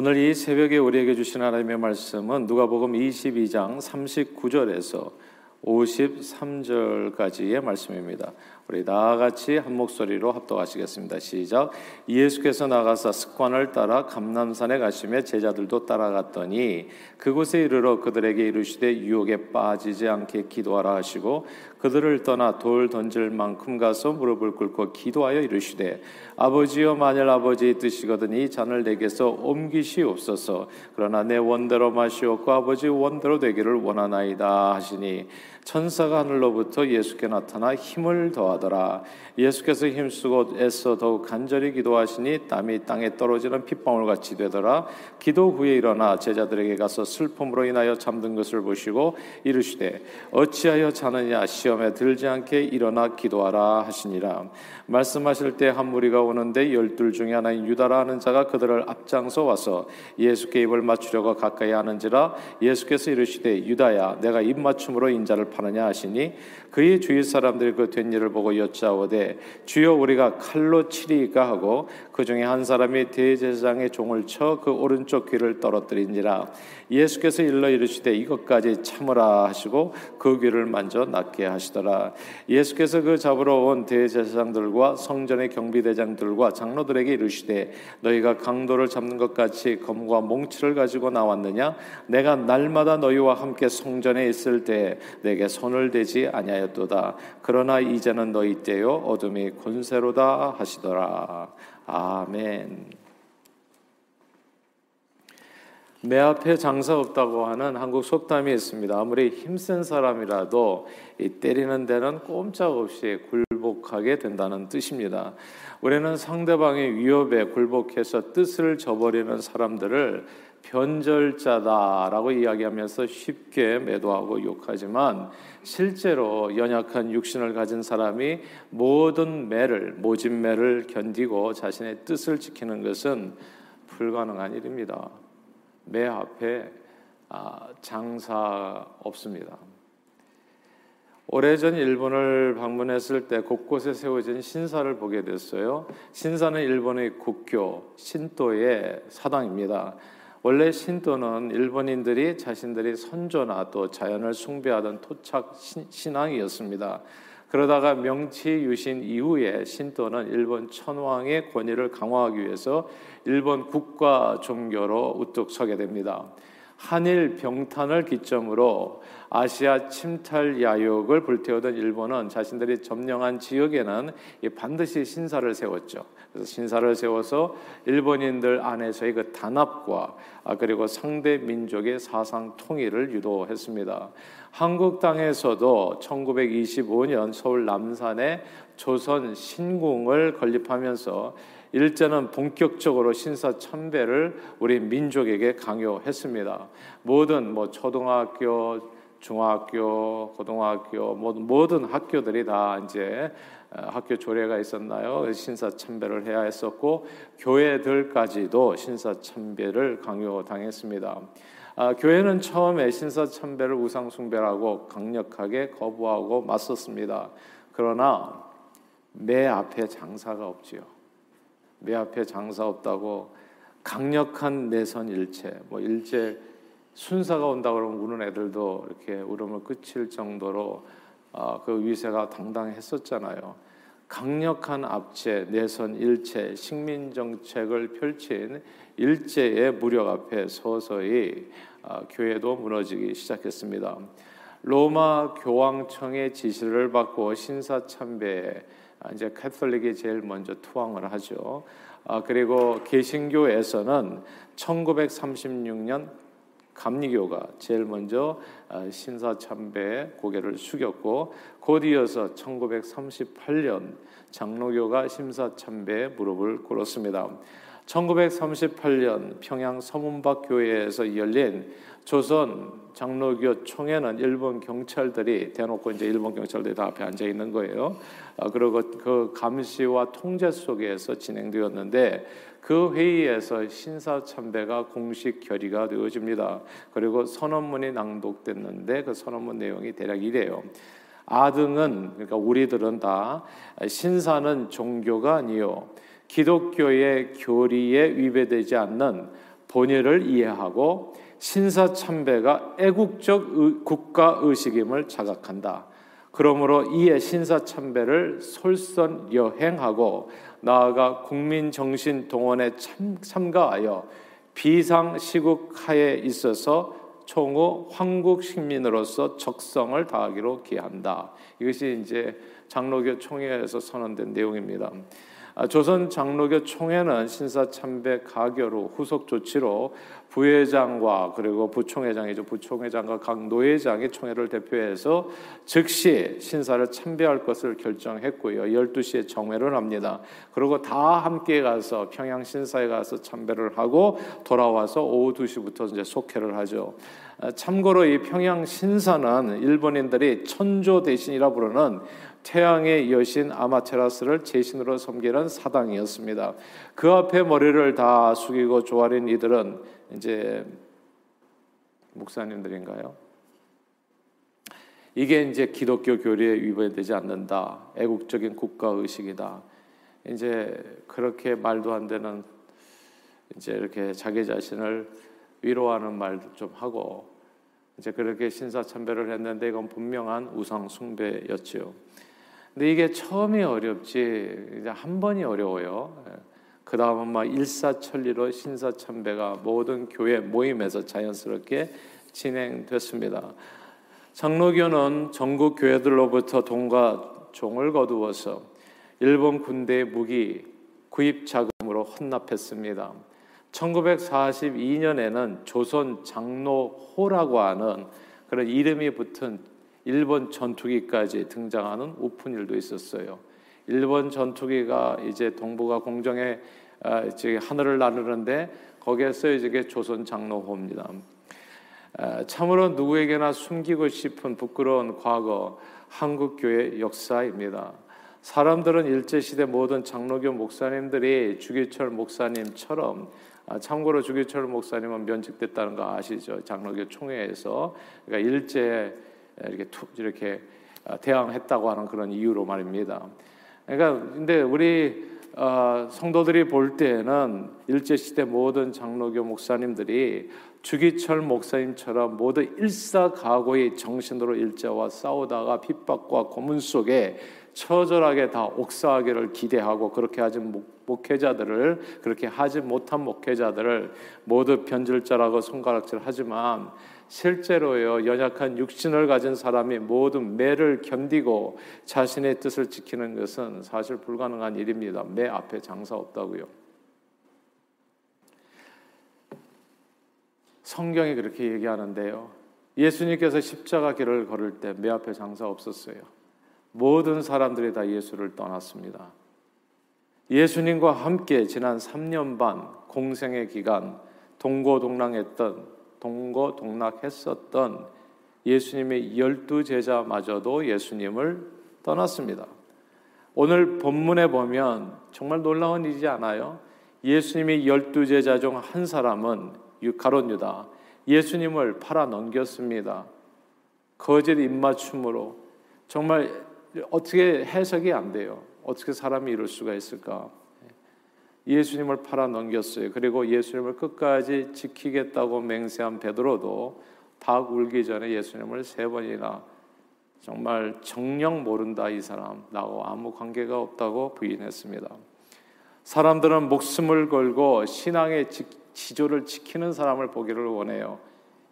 오늘 이 새벽에 우리에게 주신 하나님의 말씀은 누가복음 22장 39절에서 53절까지의 말씀입니다. 우리 다 같이 한 목소리로 합독하시겠습니다. 시작. 예수께서 나가사 습관을 따라 감남산에 가시며 제자들도 따라갔더니 그곳에 이르러 그들에게 이르시되 유혹에 빠지지 않게 기도하라 하시고 그들을 떠나 돌 던질 만큼 가서 무릎을 꿇고 기도하여 이르시되 아버지여 만일 아버지의 뜻이거든 이 잔을 내게서 옮기시옵소서 그러나 내 원대로 마시옵고 아버지 원대로 되기를 원하나이다 하시니 천사가 하늘로부터 예수께 나타나 힘을 더하더라. 예수께서 힘쓰고 애써 더욱 간절히 기도하시니 땀이 땅에 떨어지는 핏방울 같이 되더라. 기도 후에 일어나 제자들에게 가서 슬픔으로 인하여 잠든 것을 보시고 이르시되 어찌하여 자느냐 시험에 들지 않게 일어나 기도하라 하시니라. 말씀하실 때 한 무리가 오는데 열둘 중에 하나인 유다라 하는 자가 그들을 앞장서 와서 예수께 입을 맞추려고 가까이 하는지라 예수께서 이르시되 유다야 내가 입 맞춤으로 인자를 파느냐 하시니 그의 주위 사람들이 그 된 일을 보고 여짜오되 주여 우리가 칼로 치리까 하고 그 중에 한 사람이 대제사장의 종을 쳐 그 오른쪽 귀를 떨어뜨린지라. 예수께서 일러 이르시되 이것까지 참으라 하시고 그 귀를 만져 낫게 하시더라. 예수께서 그 잡으러 온 대제사장들과 성전의 경비대장들과 장로들에게 이르시되 너희가 강도를 잡는 것 같이 검과 몽치를 가지고 나왔느냐? 내가 날마다 너희와 함께 성전에 있을 때 내게 손을 대지 아니하였도다. 그러나 이제는 너희 때요 어둠이 권세로다 하시더라. 아멘. 내 앞에 장사 없다고 하는 한국 속담이 있습니다. 아무리 힘센 사람이라도 이 때리는 데는 꼼짝없이 굴복하게 된다는 뜻입니다. 우리는 상대방의 위협에 굴복해서 뜻을 저버리는 사람들을 변절자다라고 이야기하면서 쉽게 매도하고 욕하지만 실제로 연약한 육신을 가진 사람이 모든 매를 모진 매를 견디고 자신의 뜻을 지키는 것은 불가능한 일입니다. 매 앞에 아, 장사 없습니다. 오래전 일본을 방문했을 때 곳곳에 세워진 신사를 보게 됐어요. 신사는 일본의 국교 신도의 사당입니다. 원래 신도는 일본인들이 자신들이 선조나 또 자연을 숭배하던 토착 신앙이었습니다. 그러다가 명치 유신 이후에 신도는 일본 천황의 권위를 강화하기 위해서 일본 국가 종교로 우뚝 서게 됩니다. 한일 병탄을 기점으로 아시아 침탈 야욕을 불태우던 일본은 자신들이 점령한 지역에는 반드시 신사를 세웠죠. 그래서 신사를 세워서 일본인들 안에서의 그 단합과 아, 그리고 상대 민족의 사상 통일을 유도했습니다. 한국 땅에서도 1925년 서울 남산에 조선 신궁을 건립하면서 일제는 본격적으로 신사 참배를 우리 민족에게 강요했습니다. 모든 뭐 초등학교, 중학교, 고등학교 모든 학교들이 다 이제 어, 학교 조례가 있었나요? 신사 참배를 해야 했었고 교회들까지도 신사 참배를 강요당했습니다. 아, 교회는 처음에 신사 참배를 우상 숭배라고 강력하게 거부하고 맞섰습니다. 그러나 매 앞에 장사가 없지요. 매 앞에 장사 없다고 강력한 내선 일체, 뭐 일제 순사가 온다 그러면 우는 애들도 이렇게 울음을 그칠 정도로 어, 그 위세가 당당했었잖아요. 강력한 압제, 내선 일체, 식민 정책을 펼친 일제의 무력 앞에 서서히 어, 교회도 무너지기 시작했습니다. 로마 교황청의 지시를 받고 신사 참배에 이제 카톨릭이 제일 먼저 투항을 하죠. 아, 그리고 개신교에서는 1936년 감리교가 제일 먼저 아, 신사참배에 고개를 숙였고 곧 이어서 1938년 장로교가 심사참배에 무릎을 꿇었습니다. 1938년 평양 서문박 교회에서 열린 조선 장로교 총회는 일본 경찰들이 대놓고 이제 일본 경찰들이 다 앞에 앉아 있는 거예요. 아, 그리고 그 감시와 통제 속에서 진행되었는데 그 회의에서 신사 참배가 공식 결의가 되어집니다. 그리고 선언문이 낭독됐는데 그 선언문 내용이 대략 이래요. 아등은 그러니까 우리들은 다 신사는 종교가 아니요 기독교의 교리에 위배되지 않는 본의를 이해하고 신사참배가 애국적 국가 의식임을 자각한다. 그러므로 이에 신사참배를 솔선여행하고 나아가 국민 정신 동원에 참, 가하여 비상시국하에 있어서 총후 황국 식민으로서 적성을 다하기로 기한다. 이것이 이제 장로교 총회에서 선언된 내용입니다. 아, 조선 장로교 총회는 신사 참배 가결 후 후속 조치로 부회장과 그리고 부총회장이죠. 부총회장과 각 노회장이 총회를 대표해서 즉시 신사를 참배할 것을 결정했고요. 12시에 정회를 합니다. 그리고 다 함께 가서 평양 신사에 가서 참배를 하고 돌아와서 오후 2시부터 이제 속회를 하죠. 아, 참고로 이 평양 신사는 일본인들이 천조 대신이라 부르는 태양의 여신 아마테라스를 제신으로 섬기는 사당이었습니다. 그 앞에 머리를 다 숙이고 조아린 이들은 이제 목사님들인가요? 이게 이제 기독교 교리에 위배되지 않는다. 애국적인 국가 의식이다. 이제 그렇게 말도 안 되는 이제 이렇게 자기 자신을 위로하는 말도 좀 하고 이제 그렇게 신사참배를 했는데 이건 분명한 우상 숭배였지요. 근데 이게 처음이 어렵지 이제 한 번이 어려워요. 그 다음은 막 일사천리로 신사참배가 모든 교회 모임에서 자연스럽게 진행됐습니다. 장로교는 전국 교회들로부터 돈과 종을 거두어서 일본 군대의 무기 구입 자금으로 헌납했습니다. 1942년에는 조선 장로호라고 하는 그런 이름이 붙은 일본 전투기까지 등장하는 오픈일도 있었어요. 일본 전투기가 이제 동북아 공정에 아, 하늘을 나르는데 거기에서 이제 조선 장로호입니다. 아, 참으로 누구에게나 숨기고 싶은 부끄러운 과거 한국 교회 역사입니다. 사람들은 일제 시대 모든 장로교 목사님들이 주기철 목사님처럼 아, 참고로 주기철 목사님은 면직됐다는 거 아시죠? 장로교 총회에서 그러니까 일제 이렇게 이렇게 아, 대항했다고 하는 그런 이유로 말입니다. 그러니까 근데 우리 어, 성도들이 볼 때는 일제 시대 모든 장로교 목사님들이 주기철 목사님처럼 모두 일사각오의 정신으로 일제와 싸우다가 핍박과 고문 속에 처절하게 다 옥사하기를 기대하고 그렇게 하지 목회자들을 그렇게 하지 못한 목회자들을 모두 변질자라고 손가락질 하지만 실제로요 연약한 육신을 가진 사람이 모든 매를 견디고 자신의 뜻을 지키는 것은 사실 불가능한 일입니다. 매 앞에 장사 없다고요. 성경이 그렇게 얘기하는데요. 예수님께서 십자가 길을 걸을 때 매 앞에 장사 없었어요. 모든 사람들이 다 예수를 떠났습니다. 예수님과 함께 지난 3년 반 공생의 기간 동고동락했던 동거 동락했었던 예수님의 열두 제자마저도 예수님을 떠났습니다. 오늘 본문에 보면 정말 놀라운 일이지 않아요? 예수님의 열두 제자 중 한 사람은 가론 유다 예수님을 팔아 넘겼습니다. 거짓 입맞춤으로 정말 어떻게 해석이 안 돼요. 어떻게 사람이 이럴 수가 있을까? 예수님을 팔아 넘겼어요. 그리고 예수님을 끝까지 지키겠다고 맹세한 베드로도 닭 울기 전에 예수님을 세 번이나 정말 정령 모른다 이 사람 나하고 아무 관계가 없다고 부인했습니다. 사람들은 목숨을 걸고 신앙의 지조를 지키는 사람을 보기를 원해요.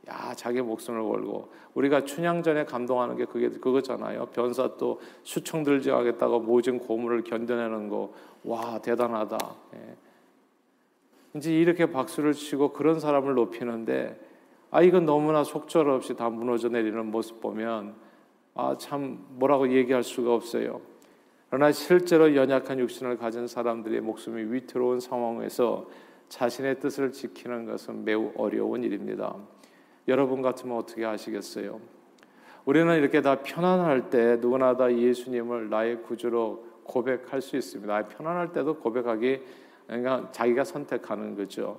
야, 자기 목숨을 걸고 우리가 춘향 전에 감동하는 게 그게 그거잖아요. 변사 또 수청 들 지 하겠다고 모진 고물을 견뎌내는 거, 와 대단하다. 예. 이제 이렇게 박수를 치고 그런 사람을 높이는데 아 이건 너무나 속절없이 다 무너져 내리는 모습 보면 아 참 뭐라고 얘기할 수가 없어요. 그러나 실제로 연약한 육신을 가진 사람들의 목숨이 위태로운 상황에서 자신의 뜻을 지키는 것은 매우 어려운 일입니다. 여러분 같으면 어떻게 하시겠어요? 우리는 이렇게 다 편안할 때 누구나 다 예수님을 나의 구주로 고백할 수 있습니다. 편안할 때도 고백하기 그러니까 자기가 선택하는 거죠.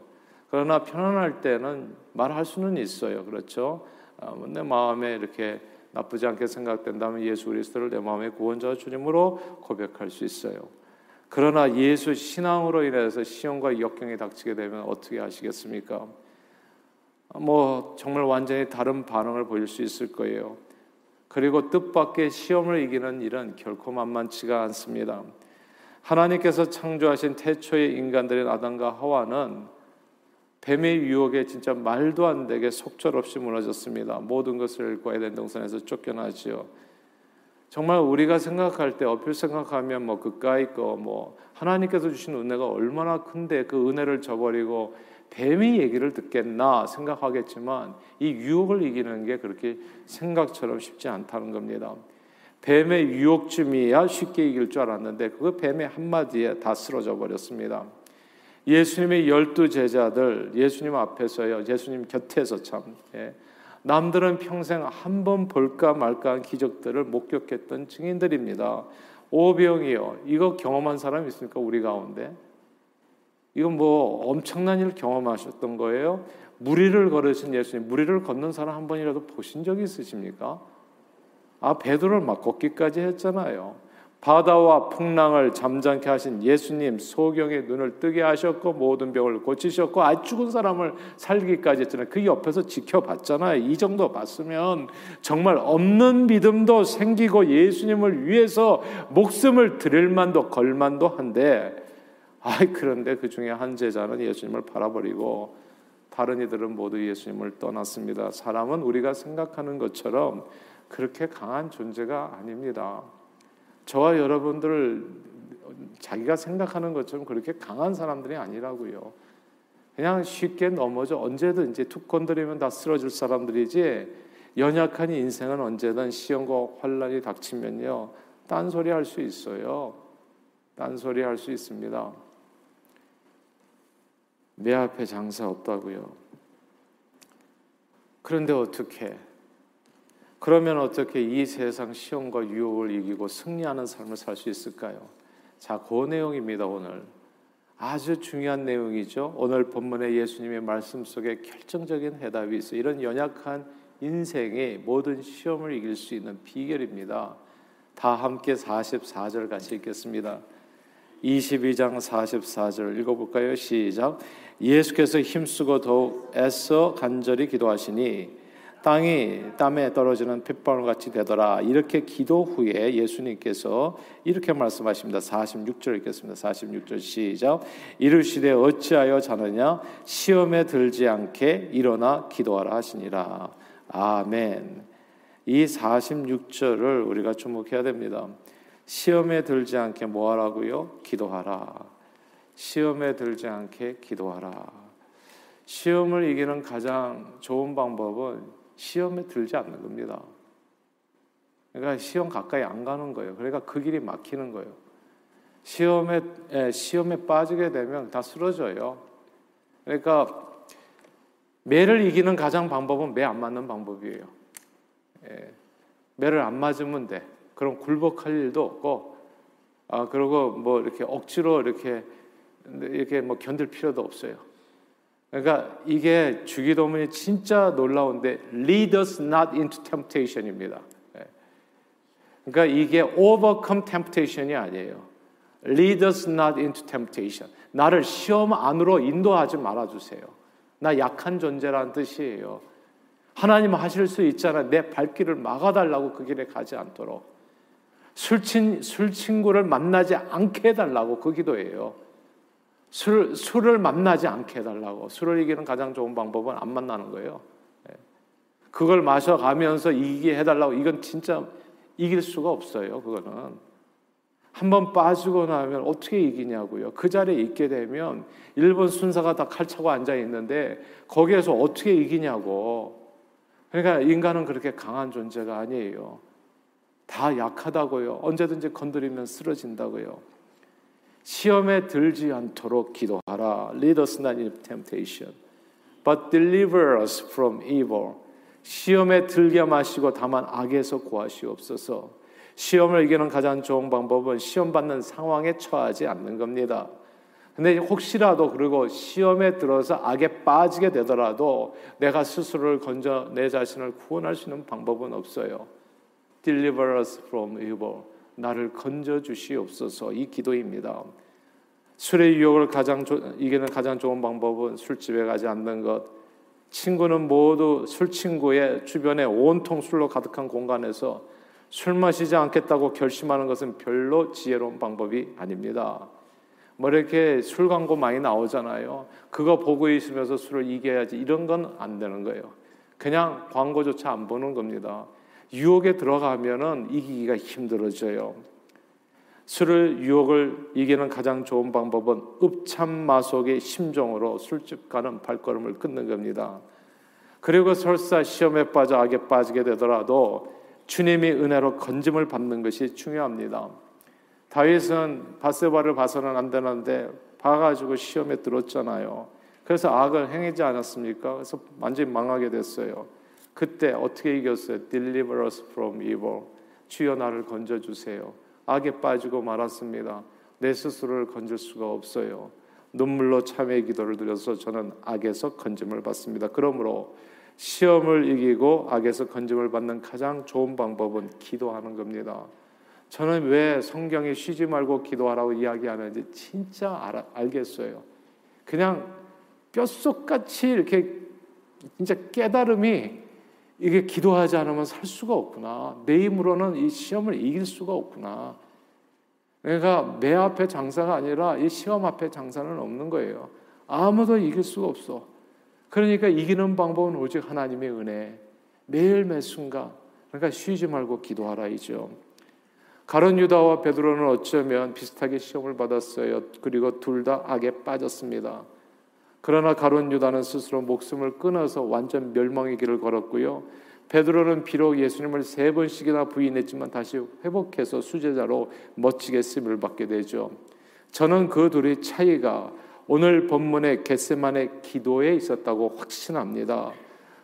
그러나 편안할 때는 말할 수는 있어요. 그렇죠? 어, 내 마음에 이렇게 나쁘지 않게 생각된다면 예수 그리스도를 내 마음의 구원자 주님으로 고백할 수 있어요. 그러나 예수 신앙으로 인해서 시험과 역경이 닥치게 되면 어떻게 하시겠습니까? 뭐 정말 완전히 다른 반응을 보일 수 있을 거예요. 그리고 뜻밖의 시험을 이기는 일은 결코 만만치가 않습니다. 하나님께서 창조하신 태초의 인간들인 아담과 하와는 뱀의 유혹에 진짜 말도 안 되게 속절없이 무너졌습니다. 모든 것을 잃고 에덴 동산에서 쫓겨나지요. 정말 우리가 생각할 때 어필 생각하면 뭐 그까이 거뭐 하나님께서 주신 은혜가 얼마나 큰데 그 은혜를 저버리고 뱀의 얘기를 듣겠나 생각하겠지만 이 유혹을 이기는 게 그렇게 생각처럼 쉽지 않다는 겁니다. 뱀의 유혹쯤이야 쉽게 이길 줄 알았는데 그 뱀의 한마디에 다 쓰러져 버렸습니다. 예수님의 열두 제자들 예수님 앞에서요. 예수님 곁에서 참 예. 남들은 평생 한 번 볼까 말까한 기적들을 목격했던 증인들입니다. 오병이요. 이거 경험한 사람 있습니까? 우리 가운데? 이건 뭐 엄청난 일 경험하셨던 거예요. 무리를 걸으신 예수님, 무리를 걷는 사람 한 번이라도 보신 적 있으십니까? 아 베드로를 막 걷기까지 했잖아요. 바다와 풍랑을 잠잠케 하신 예수님 소경의 눈을 뜨게 하셨고 모든 병을 고치셨고 아 죽은 사람을 살기까지 했잖아요. 그 옆에서 지켜봤잖아요. 이 정도 봤으면 정말 없는 믿음도 생기고 예수님을 위해서 목숨을 드릴 만도 걸 만도 한데 아이 그런데 그 중에 한 제자는 예수님을 바라버리고 다른 이들은 모두 예수님을 떠났습니다. 사람은 우리가 생각하는 것처럼 그렇게 강한 존재가 아닙니다. 저와 여러분들 자기가 생각하는 것처럼 그렇게 강한 사람들이 아니라고요. 그냥 쉽게 넘어져 언제든지 툭 건드리면 다 쓰러질 사람들이지 연약한 인생은 언제든 시험과 환란이 닥치면요 딴소리 할 수 있어요. 딴소리 할 수 있습니다. 내 앞에 장사 없다고요. 그런데 어떻게 그러면 어떻게 이 세상 시험과 유혹을 이기고 승리하는 삶을 살 수 있을까요? 자, 그 내용입니다, 오늘. 아주 중요한 내용이죠. 오늘 본문의 예수님의 말씀 속에 결정적인 해답이 있어요. 이런 연약한 인생의 모든 시험을 이길 수 있는 비결입니다. 다 함께 44절 같이 읽겠습니다. 22장 44절 읽어볼까요? 시작. 예수께서 힘쓰고 더욱 애써 간절히 기도하시니 땅이 땀에 떨어지는 핏방울 같이 되더라. 이렇게 기도 후에 예수님께서 이렇게 말씀하십니다. 46절 읽겠습니다. 46절 시작. 이르시되 어찌하여 자느냐 시험에 들지 않게 일어나 기도하라 하시니라. 아멘. 이 46절을 우리가 주목해야 됩니다. 시험에 들지 않게 뭐 하라고요? 기도하라. 시험에 들지 않게 기도하라. 시험을 이기는 가장 좋은 방법은 시험에 들지 않는 겁니다. 그러니까 시험 가까이 안 가는 거예요. 그러니까 그 길이 막히는 거예요. 시험에 예, 시험에 빠지게 되면 다 쓰러져요. 그러니까 매를 이기는 가장 방법은 매 안 맞는 방법이에요. 예, 매를 안 맞으면 돼. 그럼 굴복할 일도 없고, 아 그리고 뭐 이렇게 억지로 이렇게 이렇게 뭐 견딜 필요도 없어요. 그러니까 이게 주기도문이 진짜 놀라운데 lead us not into temptation입니다. 예. 그러니까 이게 overcome temptation이 아니에요. lead us not into temptation. 나를 시험 안으로 인도하지 말아 주세요. 나 약한 존재라는 뜻이에요. 하나님 하실 수 있잖아. 내 발길을 막아달라고 그 길에 가지 않도록. 술친, 술 친구를 만나지 않게 해달라고 그 기도예요. 술, 술을 만나지 않게 해달라고. 술을 이기는 가장 좋은 방법은 안 만나는 거예요. 예. 그걸 마셔가면서 이기게 해달라고. 이건 진짜 이길 수가 없어요. 그거는. 한번 빠지고 나면 어떻게 이기냐고요. 그 자리에 있게 되면 일본 순사가 다 칼차고 앉아 있는데 거기에서 어떻게 이기냐고. 그러니까 인간은 그렇게 강한 존재가 아니에요. 다 약하다고요. 언제든지 건드리면 쓰러진다고요. 시험에 들지 않도록 기도하라. Lead us not into temptation, but deliver us from evil. 시험에 들게 마시고 다만 악에서 구하시옵소서. 시험을 이기는 가장 좋은 방법은 시험 받는 상황에 처하지 않는 겁니다. 근데 혹시라도 그리고 시험에 들어서 악에 빠지게 되더라도 내가 스스로를 건져 내 자신을 구원할 수 있는 방법은 없어요. Deliver us from evil. 나를 건져 주시옵소서 이 기도입니다. 술의 유혹을 가장 이기는 가장 좋은 방법은 술집에 가지 않는 것. 친구는 모두 술 친구의 주변에 온통 술로 가득한 공간에서 술 마시지 않겠다고 결심하는 것은 별로 지혜로운 방법이 아닙니다. 뭐 이렇게 술 광고 많이 나오잖아요. 그거 보고 있으면서 술을 이겨야지 이런 건 안 되는 거예요. 그냥 광고조차 안 보는 겁니다. 유혹에 들어가면은 이기기가 힘들어져요. 술을 유혹을 이기는 가장 좋은 방법은 읍참마속의 심정으로 술집 가는 발걸음을 끊는 겁니다. 그리고 설사 시험에 빠져 악에 빠지게 되더라도 주님이 은혜로 건짐을 받는 것이 중요합니다. 다윗은 바세바를 봐서는 안 되는데 봐가지고 시험에 들었잖아요. 그래서 악을 행하지 않았습니까? 그래서 완전히 망하게 됐어요. 그때 어떻게 이겼어요? Deliver us from evil. 주여 나를 건져 주세요. 악에 빠지고 말았습니다. 내 스스로를 건질 수가 없어요. 눈물로 참회 기도를 드려서 저는 악에서 건짐을 받습니다. 그러므로 시험을 이기고 악에서 건짐을 받는 가장 좋은 방법은 기도하는 겁니다. 저는 왜 성경에 쉬지 말고 기도하라고 이야기하는지 진짜 알, 알겠어요. 그냥 뼛속같이 이렇게 진짜 깨달음이 이게 기도하지 않으면 살 수가 없구나. 내 힘으로는 이 시험을 이길 수가 없구나. 그러니까 내 앞에 장사가 아니라 이 시험 앞에 장사는 없는 거예요. 아무도 이길 수가 없어. 그러니까 이기는 방법은 오직 하나님의 은혜. 매일 매 순간. 그러니까 쉬지 말고 기도하라이죠. 가론 유다와 베드로는 어쩌면 비슷하게 시험을 받았어요. 그리고 둘 다 악에 빠졌습니다. 그러나 가론 유다는 스스로 목숨을 끊어서 완전 멸망의 길을 걸었고요. 베드로는 비록 예수님을 세 번씩이나 부인했지만 다시 회복해서 수제자로 멋지게 쓰임을 받게 되죠. 저는 그 둘의 차이가 오늘 본문의 겟세만의 기도에 있었다고 확신합니다.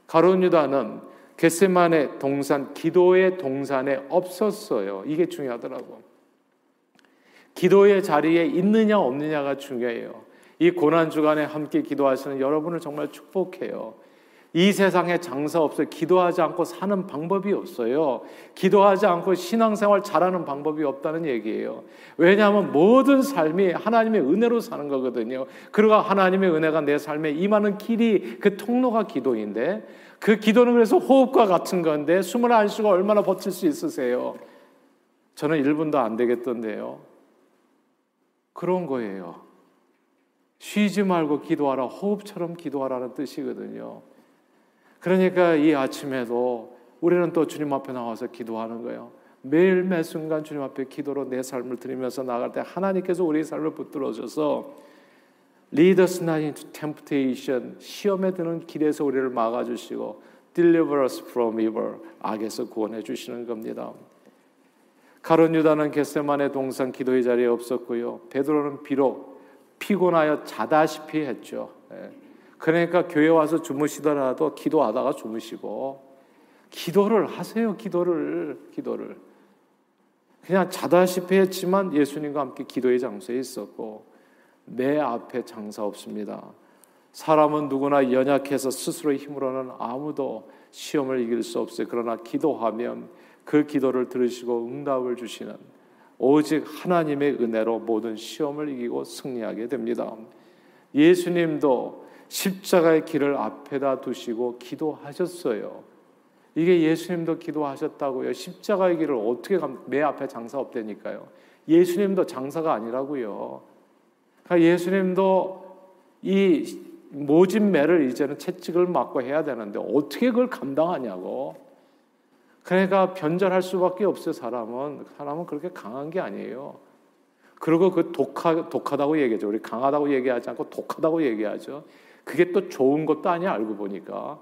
가론 유다는 겟세만의 동산 기도의 동산에 없었어요. 이게 중요하더라고. 기도의 자리에 있느냐 없느냐가 중요해요. 이 고난 주간에 함께 기도하시는 여러분을 정말 축복해요. 이 세상에 장사 없어요. 기도하지 않고 사는 방법이 없어요. 기도하지 않고 신앙생활 잘하는 방법이 없다는 얘기예요. 왜냐하면 모든 삶이 하나님의 은혜로 사는 거거든요. 그리고 하나님의 은혜가 내 삶에 임하는 길이 그 통로가 기도인데 그 기도는 그래서 호흡과 같은 건데 숨을 안 쉬고 얼마나 버틸 수 있으세요? 저는 1분도 안 되겠던데요. 그런 거예요. 쉬지 말고 기도하라. 호흡처럼 기도하라는 뜻이거든요. 그러니까 이 아침에도 우리는 또 주님 앞에 나와서 기도하는 거예요. 매일 매 순간 주님 앞에 기도로 내 삶을 드리면서 나갈 때 하나님께서 우리 삶을 붙들어 줘서 lead us not into temptation 시험에 드는 길에서 우리를 막아 주시고 deliver us from evil 악에서 구원해 주시는 겁니다. 가론 유다는 겟세만의 동산 기도의 자리에 없었고요. 베드로는 비록 피곤하여 자다시피 했죠. 예. 그러니까 교회 와서 주무시더라도 기도하다가 주무시고 기도를 하세요. 기도를 기도를 그냥 자다시피 했지만 예수님과 함께 기도의 장소에 있었고 내 앞에 장사 없습니다. 사람은 누구나 연약해서 스스로의 힘으로는 아무도 시험을 이길 수 없어요. 그러나 기도하면 그 기도를 들으시고 응답을 주시는 오직 하나님의 은혜로 모든 시험을 이기고 승리하게 됩니다. 예수님도 십자가의 길을 앞에다 두시고 기도하셨어요. 이게 예수님도 기도하셨다고요. 십자가의 길을 어떻게 매 앞에 장사 없다니까요. 예수님도 장사가 아니라고요. 그러니까 예수님도 이 모진 매를 이제는 채찍을 맞고 해야 되는데 어떻게 그걸 감당하냐고. 그러니까 변절할 수밖에 없어요, 사람은. 사람은 그렇게 강한 게 아니에요. 그리고 그 독하, 독하다고 얘기하죠. 우리 강하다고 얘기하지 않고 독하다고 얘기하죠. 그게 또 좋은 것도 아니야, 알고 보니까.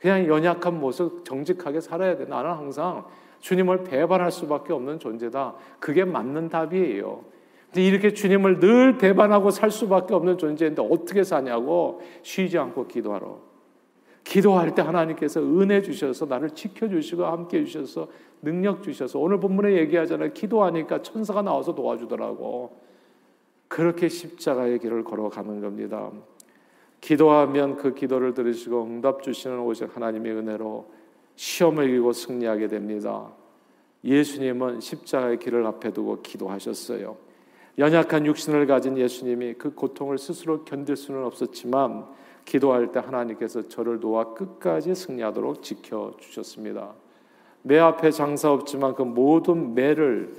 그냥 연약한 모습 정직하게 살아야 돼. 나는 항상 주님을 배반할 수밖에 없는 존재다. 그게 맞는 답이에요. 근데 이렇게 주님을 늘 배반하고 살 수밖에 없는 존재인데 어떻게 사냐고 쉬지 않고 기도하러. 기도할 때 하나님께서 은혜 주셔서 나를 지켜주시고 함께 해주셔서 능력 주셔서 오늘 본문에 얘기하잖아요. 기도하니까 천사가 나와서 도와주더라고. 그렇게 십자가의 길을 걸어가는 겁니다. 기도하면 그 기도를 들으시고 응답 주시는 오직 하나님의 은혜로 시험을 이기고 승리하게 됩니다. 예수님은 십자가의 길을 앞에 두고 기도하셨어요. 연약한 육신을 가진 예수님이 그 고통을 스스로 견딜 수는 없었지만 기도할 때 하나님께서 저를 도와 끝까지 승리하도록 지켜 주셨습니다. 매 앞에 장사 없지만 그 모든 매를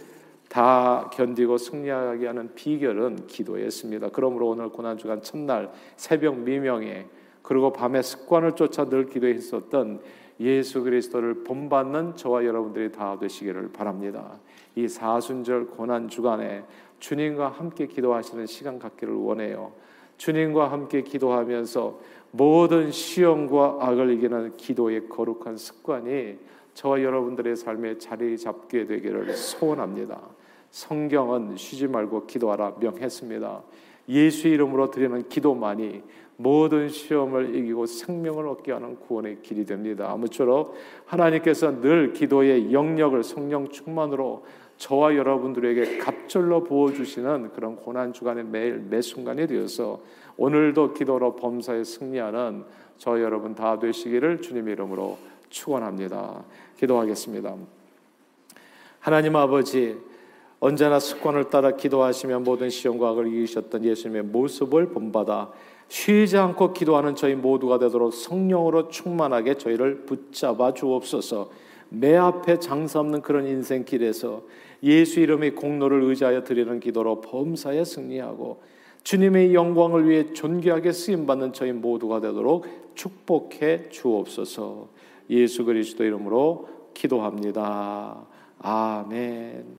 다 견디고 승리하게 하는 비결은 기도였습니다. 그러므로 오늘 고난 주간 첫날 새벽 미명에 그리고 밤에 습관을 쫓아 늘 기도했었던 예수 그리스도를 본받는 저와 여러분들이 다 되시기를 바랍니다. 이 사순절 고난 주간에 주님과 함께 기도하시는 시간 갖기를 원해요. 주님과 함께 기도하면서 모든 시험과 악을 이기는 기도의 거룩한 습관이 저와 여러분들의 삶에 자리 잡게 되기를 소원합니다. 성경은 쉬지 말고 기도하라 명했습니다. 예수 이름으로 드리는 기도만이 모든 시험을 이기고 생명을 얻게 하는 구원의 길이 됩니다. 아무쪼록 하나님께서 늘 기도의 영역을 성령 충만으로 저와 여러분들에게 갑절로 부어주시는 그런 고난 주간의 매일 매 순간이 되어서 오늘도 기도로 범사에 승리하는 저 여러분 다 되시기를 주님 이름으로 축원합니다. 기도하겠습니다. 하나님 아버지 언제나 습관을 따라 기도하시며 모든 시험과 악을 이기셨던 예수님의 모습을 본받아 쉬지 않고 기도하는 저희 모두가 되도록 성령으로 충만하게 저희를 붙잡아 주옵소서. 매 앞에 장사 없는 그런 인생 길에서 예수 이름의 공로를 의지하여 드리는 기도로 범사에 승리하고 주님의 영광을 위해 존귀하게 쓰임 받는 저희 모두가 되도록 축복해 주옵소서. 예수 그리스도 이름으로 기도합니다. 아멘.